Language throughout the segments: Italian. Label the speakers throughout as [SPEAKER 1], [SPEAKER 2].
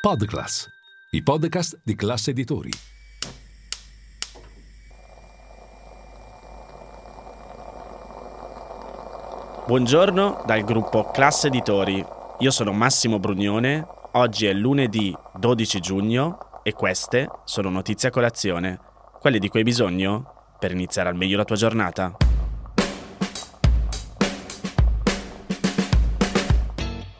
[SPEAKER 1] Podclass, i podcast di classe editori.
[SPEAKER 2] Buongiorno dal gruppo Classe Editori. Io sono Massimo Brugnone. Oggi è lunedì 12 giugno e queste sono notizie a colazione, quelle di cui hai bisogno per iniziare al meglio la tua giornata.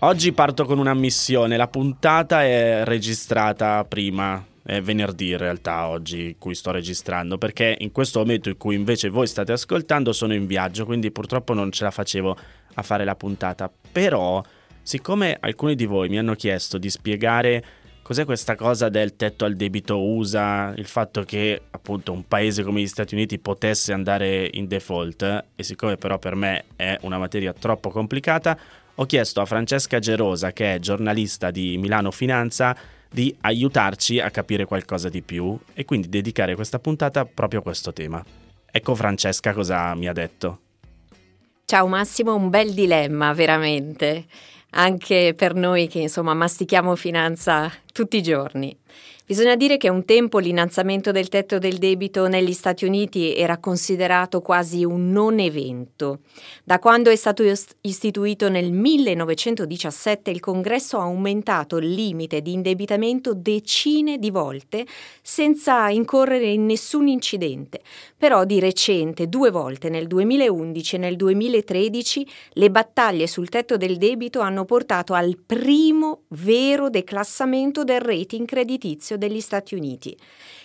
[SPEAKER 2] Oggi parto con una missione, la puntata è registrata prima, è venerdì in realtà oggi cui sto registrando, perché in questo momento in cui invece voi state ascoltando sono in viaggio, quindi purtroppo non ce la facevo a fare la puntata. Però, siccome alcuni di voi mi hanno chiesto di spiegare cos'è questa cosa del tetto al debito USA, il fatto che appunto un paese come gli Stati Uniti potesse andare in default, e siccome però per me è una materia troppo complicata, ho chiesto a Francesca Gerosa, che è giornalista di Milano Finanza, di aiutarci a capire qualcosa di più e quindi dedicare questa puntata proprio a questo tema. Ecco Francesca cosa mi ha detto.
[SPEAKER 3] Ciao Massimo, un bel dilemma veramente, anche per noi che insomma mastichiamo finanza tutti i giorni. Bisogna dire che un tempo l'innalzamento del tetto del debito negli Stati Uniti era considerato quasi un non evento. Da quando è stato istituito nel 1917 il Congresso ha aumentato il limite di indebitamento decine di volte senza incorrere in nessun incidente. Però di recente, due volte nel 2011 e nel 2013, le battaglie sul tetto del debito hanno portato al primo vero declassamento del rating creditizio degli Stati Uniti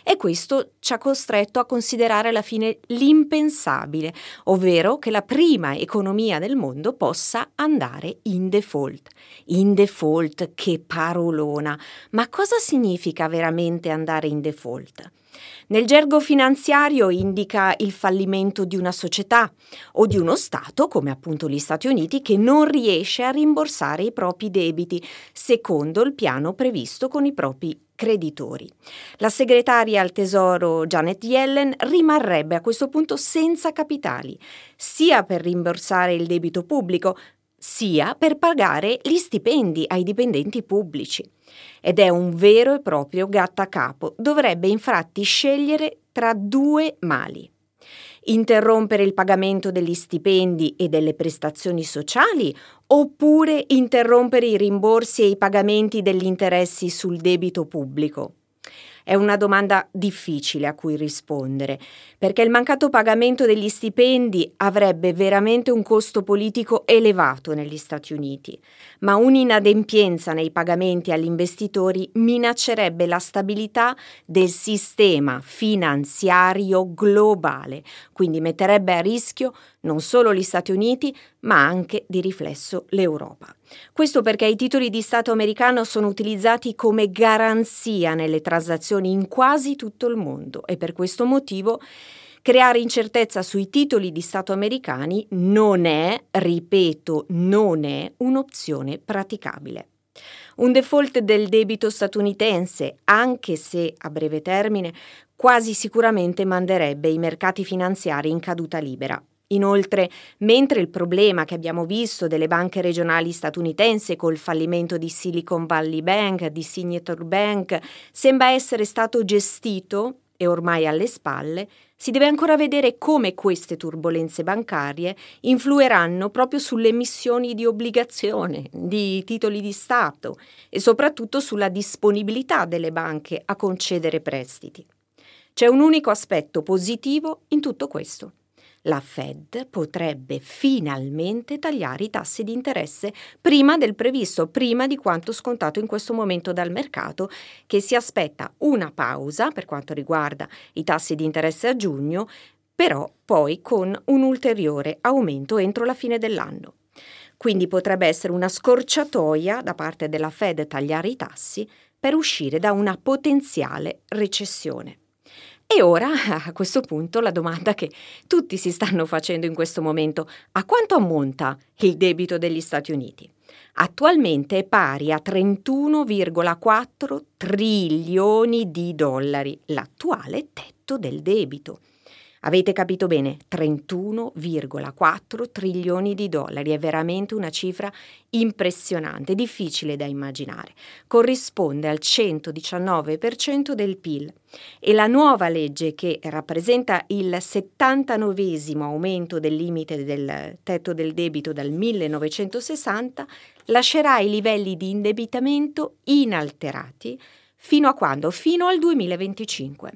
[SPEAKER 3] e questo ci ha costretto a considerare alla fine l'impensabile, ovvero che la prima economia del mondo possa andare in default. In default, che parolona! Ma cosa significa veramente andare in default? Nel gergo finanziario indica il fallimento di una società o di uno Stato, come appunto gli Stati Uniti, che non riesce a rimborsare i propri debiti secondo il piano previsto con i propri creditori. La segretaria al Tesoro Janet Yellen rimarrebbe a questo punto senza capitali, sia per rimborsare il debito pubblico, sia per pagare gli stipendi ai dipendenti pubblici. Ed è un vero e proprio gattacapo. Dovrebbe infatti scegliere tra due mali interrompere il pagamento degli stipendi e delle prestazioni sociali oppure interrompere i rimborsi e i pagamenti degli interessi sul debito pubblico? È una domanda difficile a cui rispondere, perché il mancato pagamento degli stipendi avrebbe veramente un costo politico elevato negli Stati Uniti, ma un'inadempienza nei pagamenti agli investitori minaccerebbe la stabilità del sistema finanziario globale, quindi metterebbe a rischio non solo gli Stati Uniti, ma anche di riflesso l'Europa. Questo perché i titoli di Stato americano sono utilizzati come garanzia nelle transazioni in quasi tutto il mondo e per questo motivo creare incertezza sui titoli di Stato americani non è, ripeto, non è un'opzione praticabile. Un default del debito statunitense, anche se a breve termine, quasi sicuramente manderebbe i mercati finanziari in caduta libera Inoltre, mentre il problema che abbiamo visto delle banche regionali statunitensi col fallimento di Silicon Valley Bank, di Signature Bank, sembra essere stato gestito e ormai alle spalle, si deve ancora vedere come queste turbulenze bancarie influiranno proprio sulle emissioni di obbligazione, di titoli di Stato e soprattutto sulla disponibilità delle banche a concedere prestiti. C'è un unico aspetto positivo in tutto questo la Fed potrebbe finalmente tagliare i tassi di interesse prima del previsto, prima di quanto scontato in questo momento dal mercato, che si aspetta una pausa per quanto riguarda i tassi di interesse a giugno, però poi con un ulteriore aumento entro la fine dell'anno. Quindi potrebbe essere una scorciatoia da parte della Fed tagliare i tassi per uscire da una potenziale recessione. E ora, a questo punto, la domanda che tutti si stanno facendo in questo momento, a quanto ammonta il debito degli Stati Uniti? Attualmente è pari a 31,4 trilioni di dollari, l'attuale tetto del debito. Avete capito bene, 31,4 trilioni di dollari è veramente una cifra impressionante, difficile da immaginare. Corrisponde al 119% del PIL e la nuova legge che rappresenta il 79 aumento del limite del tetto del debito dal 1960 lascerà i livelli di indebitamento inalterati fino a quando? Fino al 2025.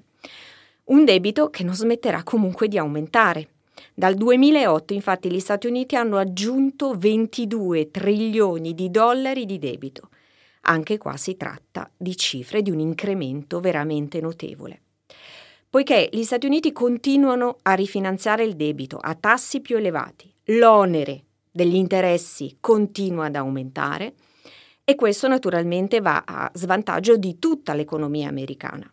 [SPEAKER 3] Un debito che non smetterà comunque di aumentare. Dal 2008 infatti gli Stati Uniti hanno aggiunto 22 trilioni di dollari di debito. Anche qua si tratta di cifre di un incremento veramente notevole. Poiché gli Stati Uniti continuano a rifinanziare il debito a tassi più elevati, l'onere degli interessi continua ad aumentare e questo naturalmente va a svantaggio di tutta l'economia americana.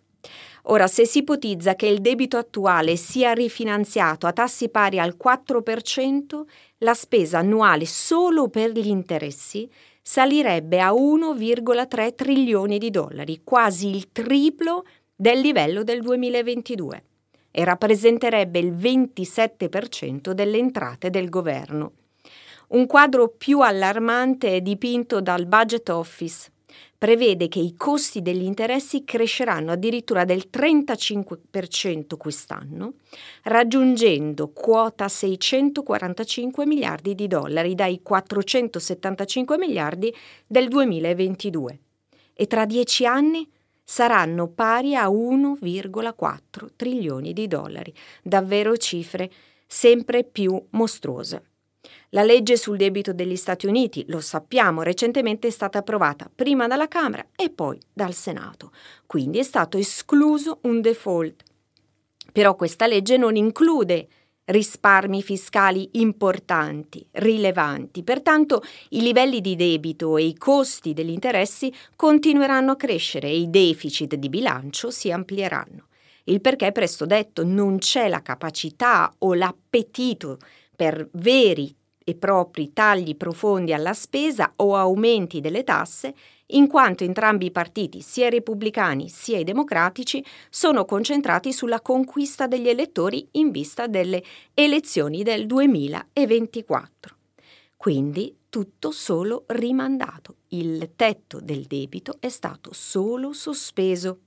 [SPEAKER 3] Ora, se si ipotizza che il debito attuale sia rifinanziato a tassi pari al 4%, la spesa annuale solo per gli interessi salirebbe a 1,3 trilioni di dollari, quasi il triplo del livello del 2022 e rappresenterebbe il 27% delle entrate del governo. Un quadro più allarmante è dipinto dal Budget Office, prevede che i costi degli interessi cresceranno addirittura del 35% quest'anno, raggiungendo quota 645 miliardi di dollari dai 475 miliardi del 2022 e tra dieci anni saranno pari a 1,4 trilioni di dollari, davvero cifre sempre più mostruose. La legge sul debito degli Stati Uniti, lo sappiamo, recentemente è stata approvata prima dalla Camera e poi dal Senato. Quindi è stato escluso un default. Però questa legge non include risparmi fiscali importanti, rilevanti. Pertanto i livelli di debito e i costi degli interessi continueranno a crescere e i deficit di bilancio si amplieranno. Il perché presto detto non c'è la capacità o l'appetito per veri e propri tagli profondi alla spesa o aumenti delle tasse, in quanto entrambi i partiti, sia i repubblicani sia i democratici, sono concentrati sulla conquista degli elettori in vista delle elezioni del 2024. Quindi tutto solo rimandato. Il tetto del debito è stato solo sospeso.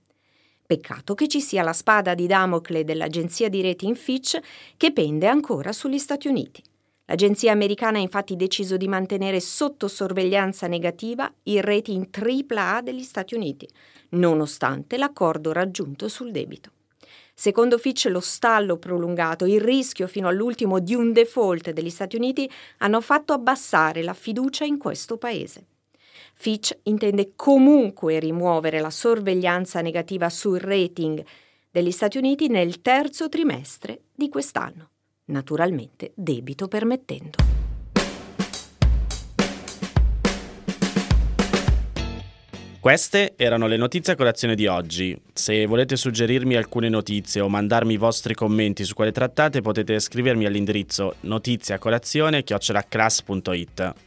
[SPEAKER 3] Peccato che ci sia la spada di Damocle dell'agenzia di rating Fitch che pende ancora sugli Stati Uniti. L'agenzia americana ha infatti deciso di mantenere sotto sorveglianza negativa il rating AAA degli Stati Uniti, nonostante l'accordo raggiunto sul debito. Secondo Fitch lo stallo prolungato, il rischio fino all'ultimo di un default degli Stati Uniti hanno fatto abbassare la fiducia in questo paese. Fitch intende comunque rimuovere la sorveglianza negativa sul rating degli Stati Uniti nel terzo trimestre di quest'anno naturalmente debito permettendo.
[SPEAKER 2] Queste erano le notizie a colazione di oggi. Se volete suggerirmi alcune notizie o mandarmi i vostri commenti su quelle trattate potete scrivermi all'indirizzo notiziacolazione.it.